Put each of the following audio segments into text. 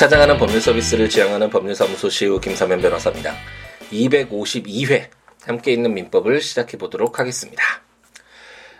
찾아가는 법률 서비스를 지향하는 법률사무소 시우 김사면 변호사입니다. 252회 함께 있는 민법을 시작해 보도록 하겠습니다.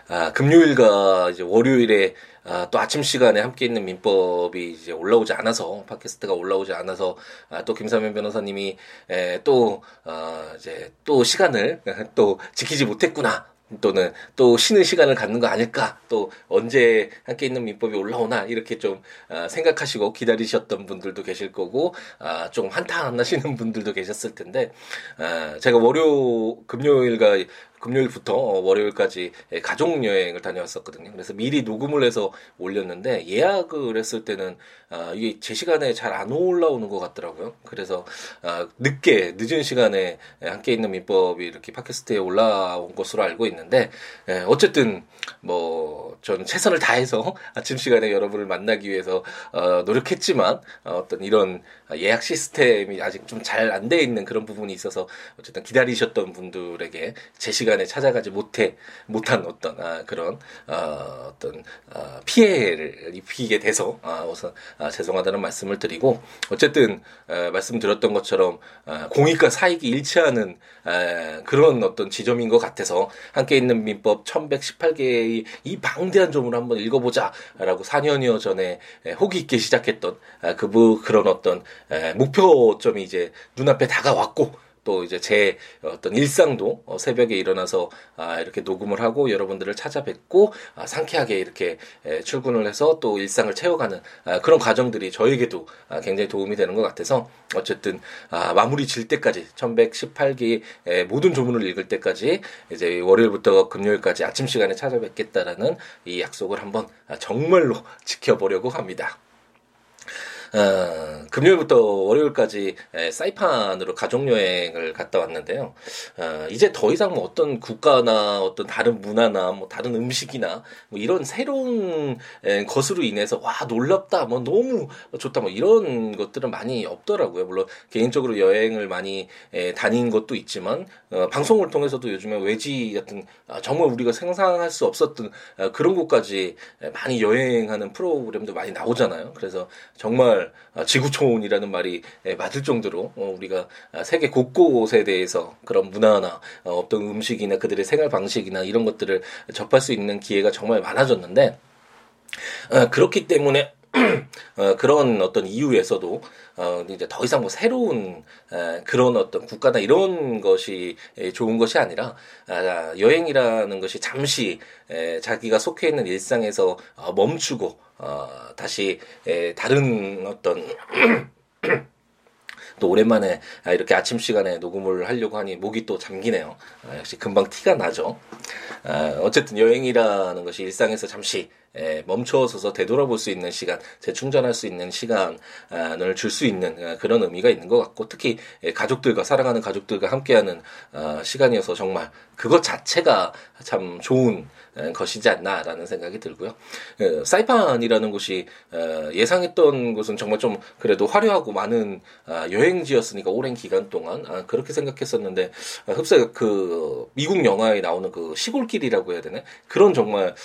아, 금요일과 이제 월요일에 아, 또 아침 시간에 함께 있는 민법이 이제 올라오지 않아서 팟캐스트가 올라오지 않아서 아, 또 김사면 변호사님이 에, 또 어, 이제 또 시간을 또 지키지 못했구나 또는 또 쉬는 시간을 갖는 거 아닐까? 또 언제 함께 있는 민법이 올라오나? 이렇게 좀 어, 생각하시고 기다리셨던 분들도 계실 거고 아, 좀 한탄하시는 분들도 계셨을 텐데 아, 제가 월요 금요일과 금요일부터 월요일까지 가족 여행을 다녀왔었거든요. 그래서 미리 녹음을 해서 올렸는데 예약을 했을 때는 아, 이게 제 시간에 잘 안 올라오는 것 같더라고요. 그래서 아, 늦게 늦은 시간에 함께 있는 민법이 이렇게 팟캐스트에 올라온 것으로 알고 있는데 에, 어쨌든 뭐 저는 최선을 다해서 아침 시간에 여러분을 만나기 위해서 어, 노력했지만 어, 어떤 이런 예약 시스템이 아직 좀 잘 안 돼 있는 그런 부분이 있어서 어쨌든 기다리셨던 분들에게 제 시간에 찾아가지 못해 못한 어떤 아, 그런 어, 어떤 어, 피해를 입히게 돼서 아, 우선 아, 죄송하다는 말씀을 드리고 어쨌든 에, 말씀드렸던 것처럼 아, 공익과 사익이 일치하는 에, 그런 어떤 지점인 것 같아서 함께 있는 민법 1118개의 이 방대한 점을 한번 읽어보자라고 4년여 전에 에, 호기 있게 시작했던 아, 그 그런 어떤 에, 목표점이 이제 눈앞에 다가왔고 또 이제 제 어떤 일상도 어, 새벽에 일어나서 아, 이렇게 녹음을 하고 여러분들을 찾아뵙고 아, 상쾌하게 이렇게 에, 출근을 해서 또 일상을 채워가는 아, 그런 과정들이 저에게도 아, 굉장히 도움이 되는 것 같아서 어쨌든 아, 마무리 질 때까지 1118기 에, 모든 조문을 읽을 때까지 이제 월요일부터 금요일까지 아침 시간에 찾아뵙겠다라는 이 약속을 한번 아, 정말로 지켜보려고 합니다. 어, 금요일부터 월요일까지 에, 사이판으로 가족 여행을 갔다 왔는데요. 어, 이제 더 이상 뭐 어떤 국가나 어떤 다른 문화나 뭐 다른 음식이나 뭐 이런 새로운 에, 것으로 인해서 와 놀랍다, 뭐 너무 좋다, 뭐 이런 것들은 많이 없더라고요. 물론 개인적으로 여행을 많이 에, 다닌 것도 있지만 어, 방송을 통해서도 요즘에 외지 같은 아, 정말 우리가 상상할 수 없었던 아, 그런 곳까지 많이 여행하는 프로그램도 많이 나오잖아요. 그래서 정말 정말 아, 지구촌이라는 말이 예, 맞을 정도로 어, 우리가 아, 세계 곳곳에 대해서 그런 문화나 어, 어떤 음식이나 그들의 생활 방식이나 이런 것들을 접할 수 있는 기회가 정말 많아졌는데 어, 그렇기 때문에 어, 그런 어떤 이유에서도 어, 이제 더 이상 뭐 새로운 에, 그런 어떤 국가나 이런 것이 에, 좋은 것이 아니라 아, 여행이라는 것이 잠시 에, 자기가 속해 있는 일상에서 어, 멈추고 어, 다시 에, 다른 어떤 또 오랜만에 아, 이렇게 아침 시간에 녹음을 하려고 하니 목이 또 잠기네요. 아, 역시 금방 티가 나죠. 아, 어쨌든 여행이라는 것이 일상에서 잠시 에, 멈춰서서 되돌아볼 수 있는 시간, 재충전할 수 있는 시간을 줄 수 있는 그런 의미가 있는 것 같고 특히 가족들과 사랑하는 가족들과 함께하는 어, 시간이어서 정말 그것 자체가 참 좋은 것이지 않나라는 생각이 들고요. 사이판이라는 곳이 예상했던 곳은 정말 좀 그래도 화려하고 많은 아, 여행지였으니까 오랜 기간 동안 아, 그렇게 생각했었는데 아, 흡사 그 미국 영화에 나오는 그 시골길이라고 해야 되나 그런 정말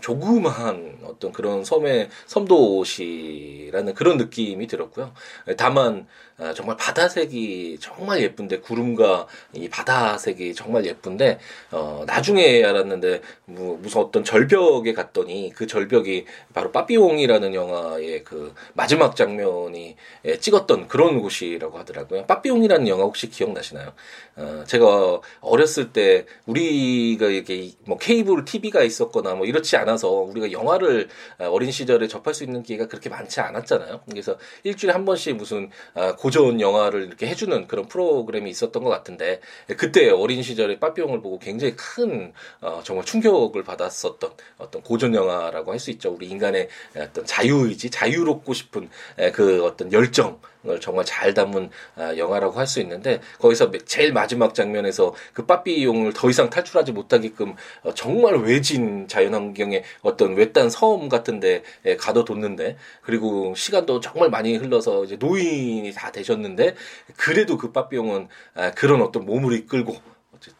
조그마한 어떤 그런 섬의 섬도시라는 그런 느낌이 들었고요. 다만 정말 바다색이 정말 예쁜데 구름과 이 바다색이 정말 예쁜데 어 나중에 알았는데 뭐 무슨 어떤 절벽에 갔더니 그 절벽이 바로 빠삐용이라는 영화의 그 마지막 장면이 예, 찍었던 그런 곳이라고 하더라고요. 빠삐용이라는 영화 혹시 기억나시나요? 어, 제가 어렸을 때 우리가 이렇게 뭐 케이블 TV가 있었거나 뭐 이렇지 않아서 우리가 영화를 어, 어린 시절에 접할 수 있는 기회가 그렇게 많지 않았잖아요. 그래서 일주일에 한 번씩 무슨 어, 고전 영화를 이렇게 해주는 그런 프로그램이 있었던 것 같은데 그때 어린 시절에 빠삐용을 보고 굉장히 큰 어, 정말 충격을 받았었던 어떤 고전 영화라고 할 수 있죠. 우리 인간의 어떤 자유의지, 자유롭고 싶은 그 어떤 열정. 을 정말 잘 담은 아, 영화라고 할 수 있는데 거기서 제일 마지막 장면에서 그 빠삐용을 더 이상 탈출하지 못하게끔 어, 정말 외진 자연환경의 어떤 외딴 섬 같은데 가둬뒀는데 그리고 시간도 정말 많이 흘러서 이제 노인이 다 되셨는데 그래도 그 빠삐용은 아, 그런 어떤 몸을 이끌고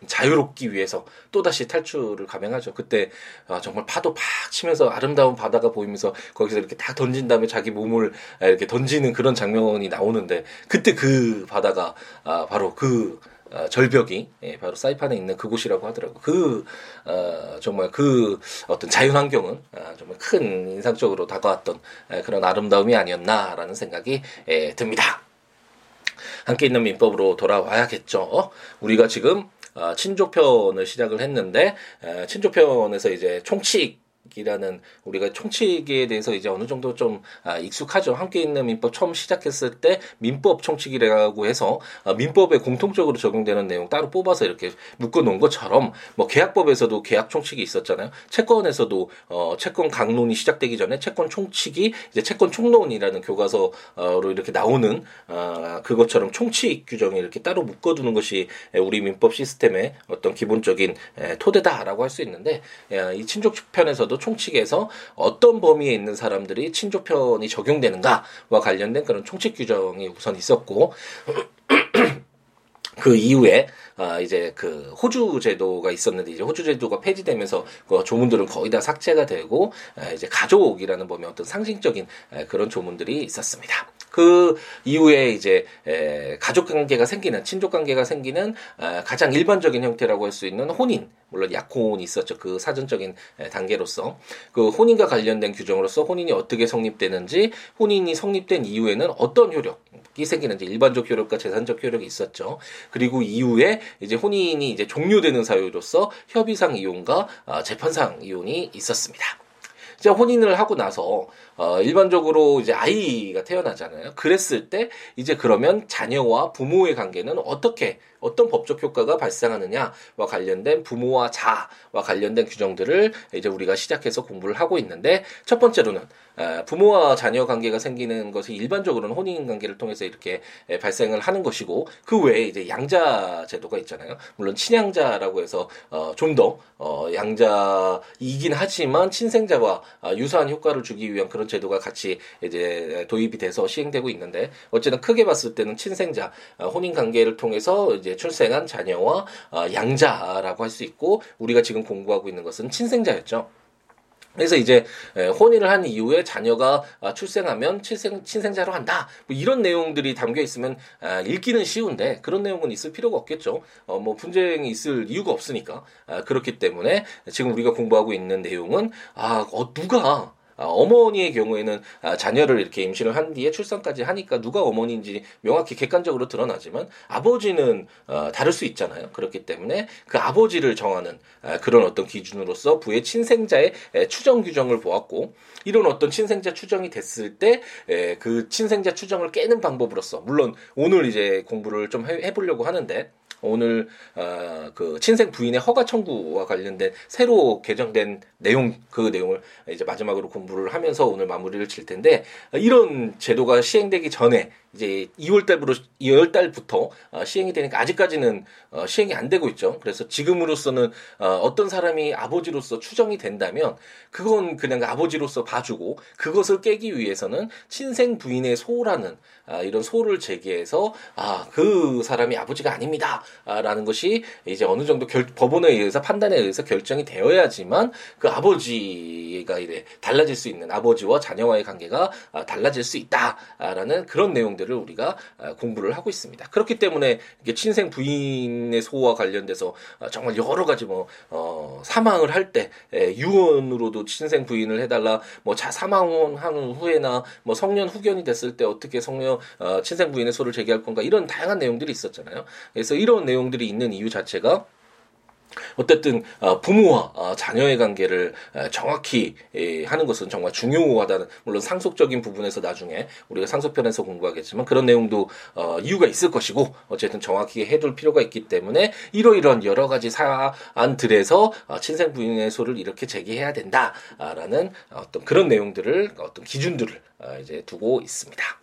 자유롭기 위해서 또다시 탈출을 감행하죠. 그때 아, 정말 파도 팍 치면서 아름다운 바다가 보이면서 거기서 이렇게 다 던진 다음에 자기 몸을 이렇게 던지는 그런 장면이 나오는데 그때 그 바다가 아, 바로 그 어, 절벽이 예, 바로 사이판에 있는 그곳이라고 하더라고. 그 어, 정말 그 어떤 자연 환경은 어, 정말 큰 인상적으로 다가왔던 에, 그런 아름다움이 아니었나라는 생각이 에, 듭니다. 함께 있는 민법으로 돌아와야겠죠. 우리가 지금 어, 친조편을 시작을 했는데 에, 친조편에서 이제 총칙 이라는 우리가 총칙에 대해서 이제 어느 정도 좀 아, 익숙하죠. 함께 있는 민법 처음 시작했을 때 민법 총칙이라고 해서 아, 민법에 공통적으로 적용되는 내용 따로 뽑아서 이렇게 묶어 놓은 것처럼 뭐 계약법에서도 계약 총칙이 있었잖아요. 채권에서도 어 채권 강론이 시작되기 전에 채권 총칙이 이제 채권 총론이라는 교과서로 이렇게 나오는 아 그것처럼 총칙 규정이 이렇게 따로 묶어 두는 것이 우리 민법 시스템의 어떤 기본적인 토대다라고 할 수 있는데 이 친족 편에서도 총칙에서 어떤 범위에 있는 사람들이 친조편이 적용되는가와 관련된 그런 총칙 규정이 우선 있었고 그 이후에 아 이제 그 호주 제도가 있었는데 이제 호주 제도가 폐지되면서 그 조문들은 거의 다 삭제가 되고 이제 가족이라는 범위 어떤 상징적인 그런 조문들이 있었습니다. 그 이후에 이제 에, 가족 관계가 생기는 친족 관계가 생기는 에, 가장 일반적인 형태라고 할 수 있는 혼인 물론 약혼이 있었죠 그 사전적인 에, 단계로서 그 혼인과 관련된 규정으로서 혼인이 어떻게 성립되는지 혼인이 성립된 이후에는 어떤 효력 이 생기는지 일반적 효력과 재산적 효력이 있었죠 그리고 이후에 이제 혼인이 이제 종료되는 사유로서 협의상 이혼과 아, 재판상 이혼이 있었습니다. 이제 혼인을 하고 나서 어, 일반적으로 이제 아이가 태어나잖아요. 그랬을 때 이제 그러면 자녀와 부모의 관계는 어떻게 어떤 법적 효과가 발생하느냐와 관련된 부모와 자와 관련된 규정들을 이제 우리가 시작해서 공부를 하고 있는데 첫 번째로는 부모와 자녀 관계가 생기는 것이 일반적으로는 혼인 관계를 통해서 이렇게 발생을 하는 것이고 그 외에 이제 양자 제도가 있잖아요. 물론 친양자라고 해서 어, 좀더 어, 양자이긴 하지만 친생자와 아, 유사한 효과를 주기 위한 그런 제도가 같이 이제 도입이 돼서 시행되고 있는데 어쨌든 크게 봤을 때는 친생자 아, 혼인 관계를 통해서 이제 출생한 자녀와 아, 양자라고 할 수 있고 우리가 지금 공부하고 있는 것은 친생자였죠. 그래서 이제 혼인을 한 이후에 자녀가 아, 출생하면 친생, 친생자로 한다. 뭐 이런 내용들이 담겨 있으면 아, 읽기는 쉬운데 그런 내용은 있을 필요가 없겠죠. 어, 뭐 분쟁이 있을 이유가 없으니까. 아, 그렇기 때문에 지금 우리가 공부하고 있는 내용은 아, 어, 누가 아, 어머니의 경우에는 아, 자녀를 이렇게 임신을 한 뒤에 출산까지 하니까 누가 어머니인지 명확히 객관적으로 드러나지만 아버지는 어, 다를 수 있잖아요. 그렇기 때문에 그 아버지를 정하는 아, 그런 어떤 기준으로서 부의 친생자의 추정 규정을 보았고 이런 어떤 친생자 추정이 됐을 때 그 친생자 추정을 깨는 방법으로서 물론 오늘 이제 공부를 좀 해보려고 하는데 오늘 어, 그 친생 부인의 허가 청구와 관련된 새로 개정된 내용 그 내용을 이제 마지막으로 공부를 하면서 오늘 마무리를 칠 텐데 이런 제도가 시행되기 전에 이제 2월 달부터 2월 달부터 어, 시행이 되니까 아직까지는 어, 시행이 안 되고 있죠. 그래서 지금으로서는 어, 어떤 사람이 아버지로서 추정이 된다면 그건 그냥 아버지로서 봐주고 그것을 깨기 위해서는 친생 부인의 소라는 아, 이런 소를 제기해서 아 그 사람이 아버지가 아닙니다라는 것이 이제 어느 정도 결, 법원에 의해서 판단에 의해서 결정이 되어야지만 그 아버지 가 이래 달라질 수 있는 아버지와 자녀와의 관계가 아, 달라질 수 있다라는 그런 내용들. 내용들을 우리가 아, 공부를 하고 있습니다. 그렇기 때문에 이게 친생 부인의 소와 관련돼서 아, 정말 여러 가지 뭐 어, 사망을 할 때 유언으로도 친생 부인을 해달라 뭐 자 사망한 후에나 뭐 성년 후견이 됐을 때 어떻게 성년 어, 친생 부인의 소를 제기할 건가 이런 다양한 내용들이 있었잖아요. 그래서 이런 내용들이 있는 이유 자체가 어쨌든 어, 부모와 어, 자녀의 관계를 정확히 하는 것은 정말 중요하다는 물론 상속적인 부분에서 나중에 우리가 상속편에서 공부하겠지만 그런 내용도 어, 이유가 있을 것이고 어쨌든 정확히 해둘 필요가 있기 때문에 이러이러한 여러 가지 사안들에서 친생 부인의 소를 이렇게 제기해야 된다라는 어떤 그런 내용들을 어떤 기준들을 이제 두고 있습니다.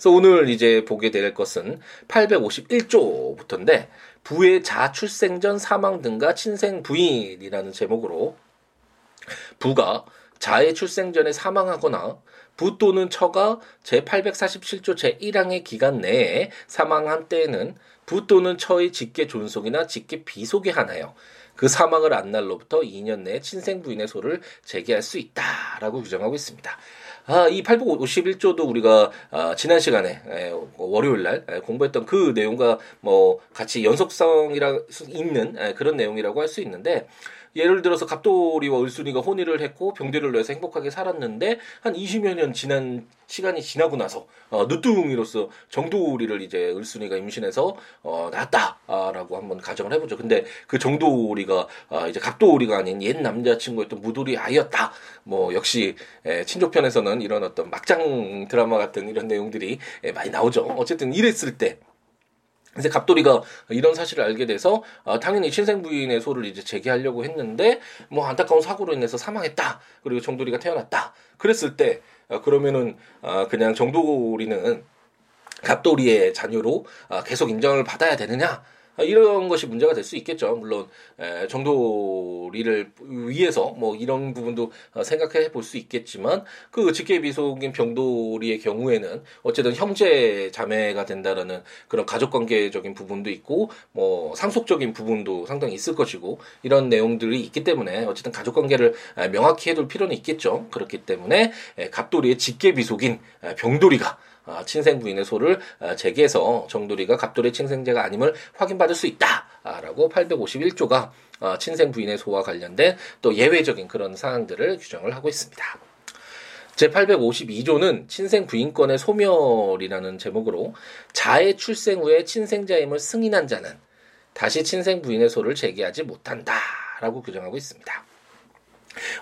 그래서 오늘 이제 보게 될 것은 851조부터인데 부의 자출생 전 사망 등과 친생 부인이라는 제목으로 부가 자의 출생 전에 사망하거나 부 또는 처가 제847조 제1항의 기간 내에 사망한 때에는 부 또는 처의 직계 존속이나 직계 비속에 하나요. 그 사망을 안 날로부터 2년 내에 친생 부인의 소를 제기할 수 있다라고 규정하고 있습니다. 아, 이 851조도 우리가 아, 지난 시간에 에, 월요일 날 에, 공부했던 그 내용과 뭐 같이 연속성이라 있는 에, 그런 내용이라고 할 수 있는데 예를 들어서 갑돌이와 을순이가 혼인을 했고 병대를 내서 행복하게 살았는데 한 20여 년 지난 시간이 지나고 나서 어, 늦둥이로서 정도리를 이제 을순이가 임신해서 어, 낳았다라고 한번 가정을 해보죠. 근데 그 정도리가 어, 이제 갑돌이가 아닌 옛 남자친구였던 무돌이 아이였다. 뭐 역시 에, 친족편에서는 이런 어떤 막장 드라마 같은 이런 내용들이 에, 많이 나오죠. 어쨌든 이랬을 때 이제 갑돌이가 이런 사실을 알게 돼서 어, 당연히 친생 부인의 소를 이제 제기하려고 했는데 뭐 안타까운 사고로 인해서 사망했다. 그리고 정돌이가 태어났다. 그랬을 때 어, 그러면은 어, 그냥 정돌이는 갑돌이의 자녀로 어, 계속 인정을 받아야 되느냐? 아, 이런 것이 문제가 될 수 있겠죠. 물론 에, 정도리를 위해서 뭐 이런 부분도 어, 생각해 볼 수 있겠지만 그 직계비속인 병도리의 경우에는 어쨌든 형제 자매가 된다라는 그런 가족관계적인 부분도 있고 뭐 상속적인 부분도 상당히 있을 것이고 이런 내용들이 있기 때문에 어쨌든 가족관계를 명확히 해둘 필요는 있겠죠. 그렇기 때문에 갑돌이의 직계비속인 아, 친생 부인의 소를 아, 제기해서 정돌이가 갑돌의 친생제가 아님을 확인받을 수 있다라고 851조가 아, 친생 부인의 소와 관련된 또 예외적인 그런 사항들을 규정을 하고 있습니다. 제852조는 친생 부인권의 소멸이라는 제목으로 자의 출생 후에 친생자임을 승인한 자는 다시 친생 부인의 소를 제기하지 못한다라고 규정하고 있습니다.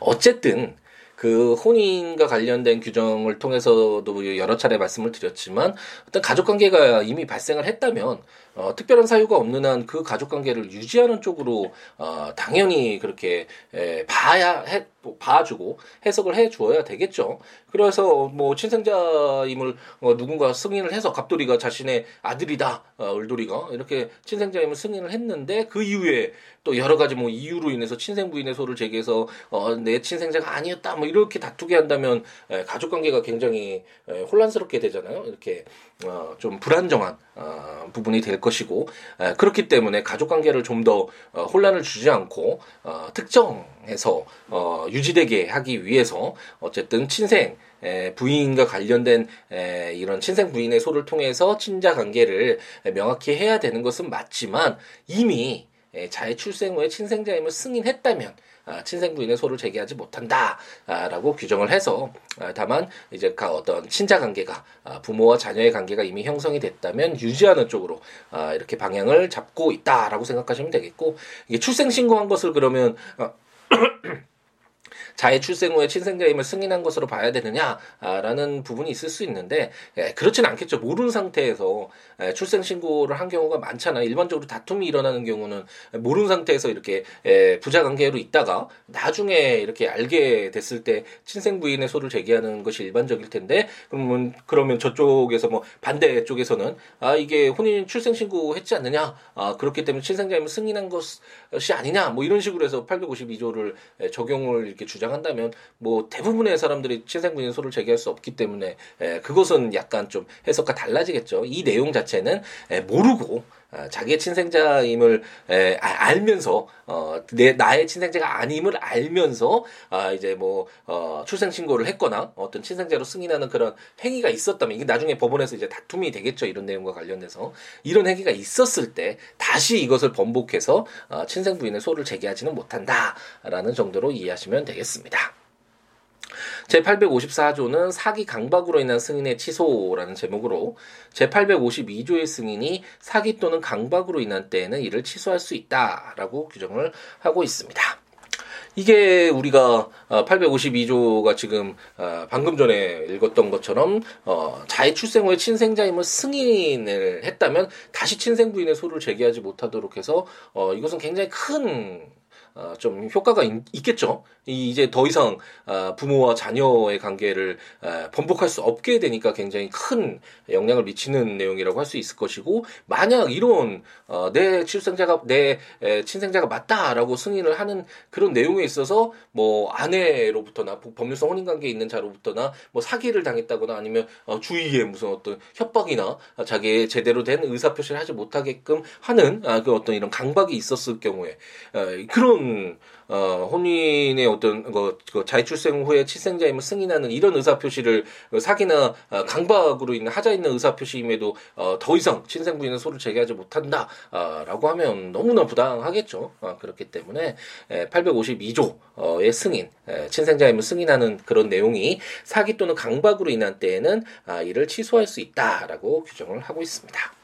어쨌든 그 혼인과 관련된 규정을 통해서도 여러 차례 말씀을 드렸지만 어떤 가족 관계가 이미 발생을 했다면 어, 특별한 사유가 없는 한 그 가족 관계를 유지하는 쪽으로 어, 당연히 그렇게 에, 봐야 해뭐 봐주고 해석을 해 주어야 되겠죠. 그래서 뭐 친생자임을 어, 누군가 승인을 해서 갑돌이가 자신의 아들이다 어, 을돌이가 이렇게 친생자임을 승인을 했는데 그 이후에 또 여러 가지 뭐 이유로 인해서 친생 부인의 소를 제기해서 어, 내 친생자가 아니었다 뭐 이렇게 다투게 한다면 에, 가족 관계가 굉장히 에, 혼란스럽게 되잖아요. 이렇게 어, 좀 불안정한 어, 부분이 될 것이고 에, 그렇기 때문에 가족 관계를 좀더 어, 혼란을 주지 않고 어, 특정해서 어, 유지되게 하기 위해서 어쨌든 친생 에, 부인과 관련된 에, 이런 친생 부인의 소를 통해서 친자 관계를 명확히 해야 되는 것은 맞지만 이미 에, 자의 출생 후에 친생자임을 승인했다면 아, 친생 부인의 소를 제기하지 못한다라고 규정을 해서 아, 다만 이제 어떤 친자 관계가 아, 부모와 자녀의 관계가 이미 형성이 됐다면 유지하는 쪽으로 이렇게 방향을 잡고 있다라고 생각하시면 되겠고 이게 출생 신고한 것을 그러면 자의 출생 후에 친생자임을 승인한 것으로 봐야 되느냐라는 부분이 있을 수 있는데 예, 그렇지는 않겠죠. 모르는 상태에서 예, 출생 신고를 한 경우가 많잖아요. 일반적으로 다툼이 일어나는 경우는 모르는 상태에서 이렇게 예, 부자 관계로 있다가 나중에 이렇게 알게 됐을 때 친생 부인의 소를 제기하는 것이 일반적일 텐데 그러면 그러면 저쪽에서 뭐 반대 쪽에서는 아 이게 혼인 출생 신고 했지 않느냐 아 그렇기 때문에 친생자임을 승인한 것이 아니냐 뭐 이런 식으로 해서 852조를 적용을 이렇게 주장 주장한다면 뭐 대부분의 사람들이 친생부인 소를 제기할 수 없기 때문에 에, 그것은 약간 좀 해석과 달라지겠죠. 이 내용 자체는 에, 모르고 어, 자기의 친생자임을 에, 아, 알면서 어, 내 나의 친생자가 아님을 알면서 아 이제 뭐 어, 출생 신고를 했거나 어떤 친생자로 승인하는 그런 행위가 있었다면 이게 나중에 법원에서 이제 다툼이 되겠죠 이런 내용과 관련해서 이런 행위가 있었을 때 다시 이것을 번복해서 어, 친생 부인의 소를 제기하지는 못한다라는 정도로 이해하시면 되겠습니다. 제854조는 사기 강박으로 인한 승인의 취소라는 제목으로 제852조의 승인이 사기 또는 강박으로 인한 때에는 이를 취소할 수 있다라고 규정을 하고 있습니다. 이게 우리가 852조가 어, 지금 어, 방금 전에 읽었던 것처럼 어, 자의 출생 후에 친생자임을 승인을 했다면 다시 친생 부인의 소를 제기하지 못하도록 해서 이것은 굉장히 큰 어, 좀 효과가 있, 겠죠 이제 더 이상 어, 부모와 자녀의 관계를 어, 번복할 수 없게 되니까 굉장히 큰 영향을 미치는 내용이라고 할 수 있을 것이고 만약 이런 어, 내 출생자가 내 에, 친생자가 맞다라고 승인을 하는 그런 내용에 있어서 뭐 아내로부터나 법률성 혼인관계에 있는 자로부터나 뭐 사기를 당했다거나 아니면 어, 주위에 무슨 어떤 협박이나 자기의 제대로 된 의사 표시를 하지 못하게끔 하는 아, 그 어떤 이런 강박이 있었을 경우에 어, 그런 어, 혼인의 어떤 그, 그 자유출생 후에 친생자임을 승인하는 이런 의사 표시를 사기나 어, 강박으로 있는 하자 있는 의사 표시임에도 어, 더 이상 친생 부인은 소를 제기하지 못한다라고 하면 너무나 부당하겠죠. 어, 그렇기 때문에 에, 852조의 승인, 에, 친생자임을 승인하는 그런 내용이 사기 또는 강박으로 인한 때에는 아, 이를 취소할 수 있다라고 규정을 하고 있습니다.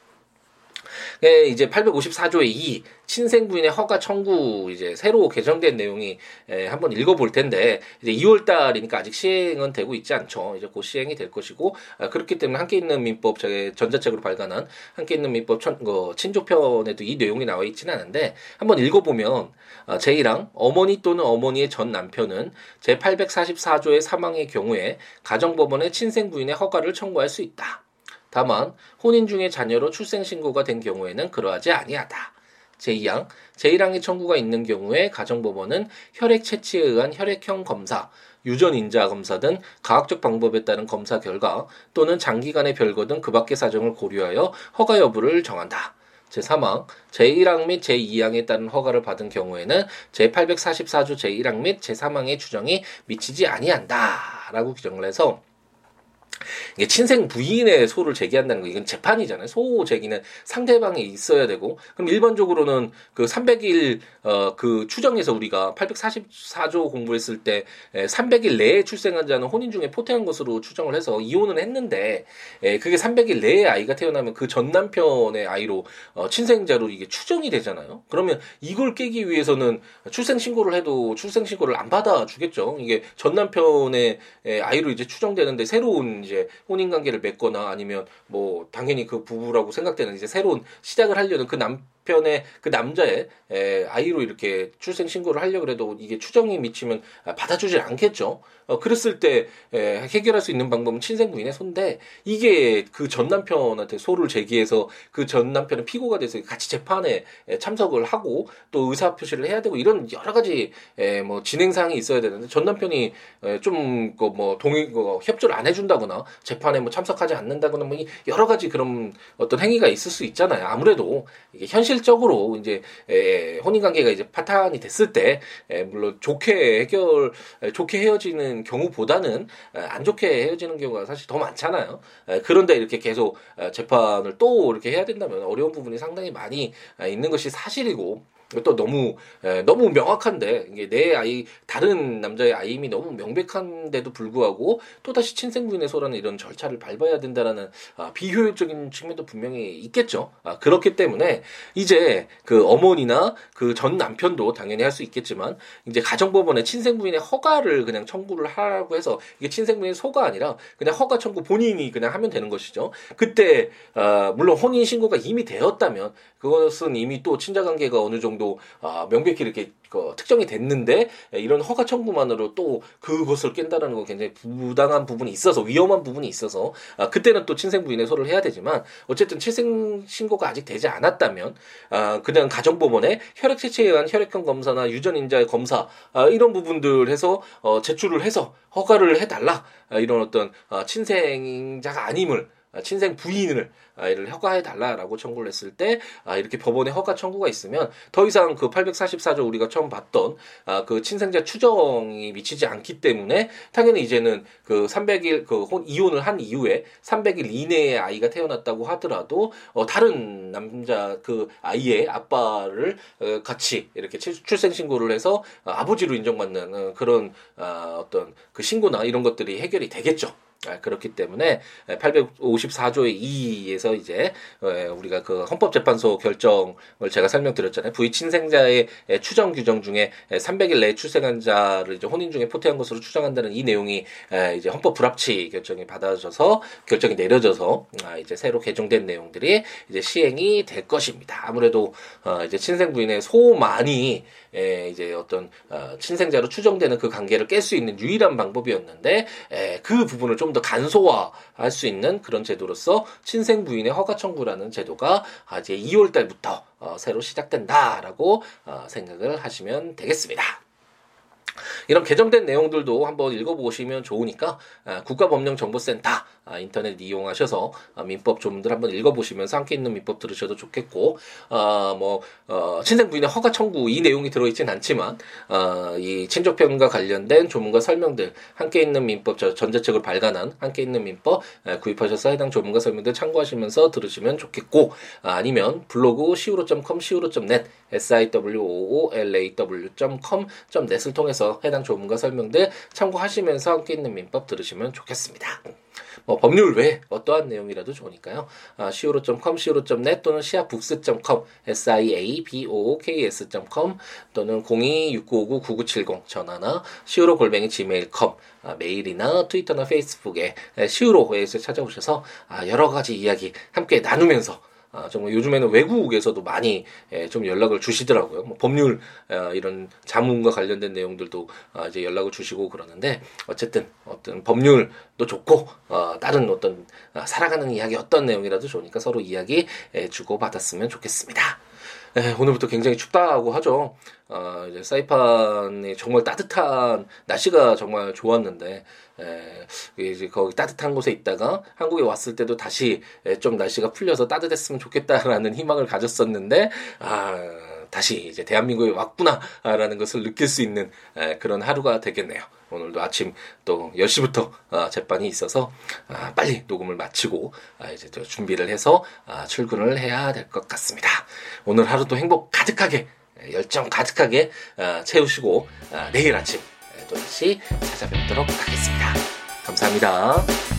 예, 이제 854조의 2 친생 부인의 허가 청구 이제 새로 개정된 내용이 에, 한번 읽어볼 텐데 이제 2월 달이니까 아직 시행은 되고 있지 않죠. 이제 곧 시행이 될 것이고 아, 그렇기 때문에 함께 있는 민법 제 전자책으로 발간한 함께 있는 민법 천, 그, 친조편에도 이 내용이 나와 있지는 않은데 한번 읽어보면 아, 제1항 어머니 또는 어머니의 전 남편은 제 844조의 사망의 경우에 가정법원의 친생 부인의 허가를 청구할 수 있다. 다만 혼인 중에 자녀로 출생 신고가 된 경우에는 그러하지 아니하다. 제2항 제1항의 청구가 있는 경우에 가정법원은 혈액 채취에 의한 혈액형 검사, 유전 인자 검사 등 과학적 방법에 따른 검사 결과 또는 장기간의 별거 등 그 밖의 사정을 고려하여 허가 여부를 정한다. 제3항 제1항 및 제2항에 따른 허가를 받은 경우에는 제844조 제1항 및 제3항의 추정이 미치지 아니한다라고 규정을 해서 이게 친생 부인의 소를 제기한다는 거 이건 재판이잖아요. 소 제기는 상대방이 있어야 되고 그럼 일반적으로는 그 300일 어 그 추정에서 우리가 844조 공부했을 때 300일 내에 출생한 자는 혼인 중에 포태한 것으로 추정을 해서 이혼을 했는데 에, 그게 300일 내에 아이가 태어나면 그 전 남편의 아이로 어, 친생자로 이게 추정이 되잖아요. 그러면 이걸 깨기 위해서는 출생 신고를 해도 출생 신고를 안 받아 주겠죠. 이게 전 남편의 아이로 이제 추정되는데 새로운 이제 혼인 관계를 맺거나 아니면 뭐 당연히 그 부부라고 생각되는 이제 새로운 시작을 하려는 그 남 편의 그 남자의 에, 아이로 이렇게 출생 신고를 하려고 해도 이게 추정이 미치면 받아주질 않겠죠. 어, 그랬을 때 에, 해결할 수 있는 방법은 친생 부인의 손데 이게 그 전 남편한테 소를 제기해서 그 전 남편은 피고가 돼서 같이 재판에 참석을 하고 또 의사 표시를 해야 되고 이런 여러 가지 에, 뭐 진행 사항이 있어야 되는데 전 남편이 좀뭐 동의 그 협조를 안 해준다거나 재판에 뭐 참석하지 않는다거나 뭐 여러 가지 그런 어떤 행위가 있을 수 있잖아요. 아무래도 이게 현실 적으로 이제 에, 혼인 관계가 이제 파탄이 됐을 때 에, 물론 좋게 해결 좋게 헤어지는 경우보다는 안 좋게 헤어지는 경우가 사실 더 많잖아요. 에, 그런데 이렇게 계속 재판을 또 이렇게 해야 된다면 어려운 부분이 상당히 많이 있는 것이 사실이고 또 너무 에, 너무 명확한데 이게 내 아이 다른 남자의 아임이 너무 명백한데도 불구하고 또 다시 친생부인의 소라는 이런 절차를 밟아야 된다라는 아, 비효율적인 측면도 분명히 있겠죠. 아, 그렇기 때문에 이제 그 어머니나 그 전 남편도 당연히 할 수 있겠지만 이제 가정법원에 친생부인의 허가를 그냥 청구를 하라고 해서 이게 친생부인의 소가 아니라 그냥 허가 청구 본인이 그냥 하면 되는 것이죠. 그때 아, 물론 혼인 신고가 이미 되었다면 그것은 이미 또 친자 관계가 어느 정도 정도 아, 명백히 이렇게 그 특정이 됐는데 이런 허가 청구만으로 또 그것을 깬다라는 건 굉장히 부당한 부분이 있어서 위험한 부분이 있어서 아, 그때는 또 친생 부인의 소를 해야 되지만 어쨌든 친생 신고가 아직 되지 않았다면 아, 그냥 가정법원에 혈액 채취에 의한 혈액형 검사나 유전 인자의 검사 아, 이런 부분들 해서 어, 제출을 해서 허가를 해달라 아, 이런 어떤 아, 친생자가 아님을 아, 친생 부인을 이를 허가해 달라라고 청구를 했을 때 아, 이렇게 법원에 허가 청구가 있으면 더 이상 그 844조 우리가 처음 봤던 아, 그 친생자 추정이 미치지 않기 때문에 당연히 이제는 그 300일 그 이혼을 한 이후에 300일 이내에 아이가 태어났다고 하더라도 어, 다른 남자 그 아이의 아빠를 어, 같이 이렇게 출생 신고를 해서 아버지로 인정받는 어, 그런 어떤 그 신고나 이런 것들이 해결이 되겠죠. 아, 그렇기 때문에 854조의 2에서 이제 우리가 그 헌법재판소 결정을 제가 설명드렸잖아요. 부의 친생자의 추정 규정 중에 300일 내에 출생한 자를 이제 혼인 중에 포태한 것으로 추정한다는 이 내용이 이제 헌법 불합치 결정이 받아져서 결정이 내려져서 아, 이제 새로 개정된 내용들이 이제 시행이 될 것입니다. 아무래도 어, 이제 친생 부인의 소만이 이제 어떤 어, 친생자로 추정되는 그 관계를 깰 수 있는 유일한 방법이었는데 그 부분을 좀더 간소화할 수 있는 그런 제도로서 친생 부인의 허가 청구라는 제도가 이제 2월 달부터 어, 새로 시작된다라고 생각을 하시면 되겠습니다. 이런 개정된 내용들도 한번 읽어보시면 좋으니까 아, 국가법령정보센터 아, 인터넷 이용하셔서 아, 민법 조문들 한번 읽어보시면서 함께 있는 민법 들으셔도 좋겠고 뭐 어, 친생 부인의 허가 청구 이 내용이 들어있진 않지만 이 친족편과 관련된 조문과 설명들 함께 있는 민법 전자책을 발간한 함께 있는 민법 구입하셔서 해당 조문과 설명들 참고하시면서 들으시면 좋겠고 아니면 블로그 siwo.com siwo.net siwoolaw.com.net을 통해서 해당 조문과 설명들 참고하시면서 함께 있는 민법 들으시면 좋겠습니다. 뭐 법률 외에 어떠한 내용이라도 좋으니까요. 아, siwo.com, siwo.net 또는 siabooks.com, siabooks.com 또는 026959-9970 전화나 siwo 골뱅이 gmail.com 아, 메일이나 트위터나 페이스북에 siwo에서 찾아오셔서 아, 여러 가지 이야기 함께 나누면서 아, 정말 요즘에는 외국에서도 많이 예, 좀 연락을 주시더라고요. 뭐 법률 어, 이런 자문과 관련된 내용들도 어, 이제 연락을 주시고 그러는데 어쨌든 어떤 법률도 좋고 어, 다른 어떤 어, 살아가는 이야기 어떤 내용이라도 좋으니까 서로 이야기 예, 주고 받았으면 좋겠습니다. 에, 오늘부터 굉장히 춥다고 하죠. 어, 이제 사이판이 정말 따뜻한 날씨가 정말 좋았는데 에, 이제 거기 따뜻한 곳에 있다가 한국에 왔을 때도 다시 좀 날씨가 풀려서 따뜻했으면 좋겠다라는 희망을 가졌었는데 아 다시 이제 대한민국에 왔구나라는 것을 느낄 수 있는 그런 하루가 되겠네요. 오늘도 아침 또 10시부터 아, 재판이 있어서 아, 빨리 녹음을 마치고 아, 이제 준비를 해서 출근을 해야 될 것 같습니다. 오늘 하루도 행복 가득하게 열정 가득하게 채우시고 내일 아침 또 다시 찾아뵙도록 하겠습니다. 감사합니다.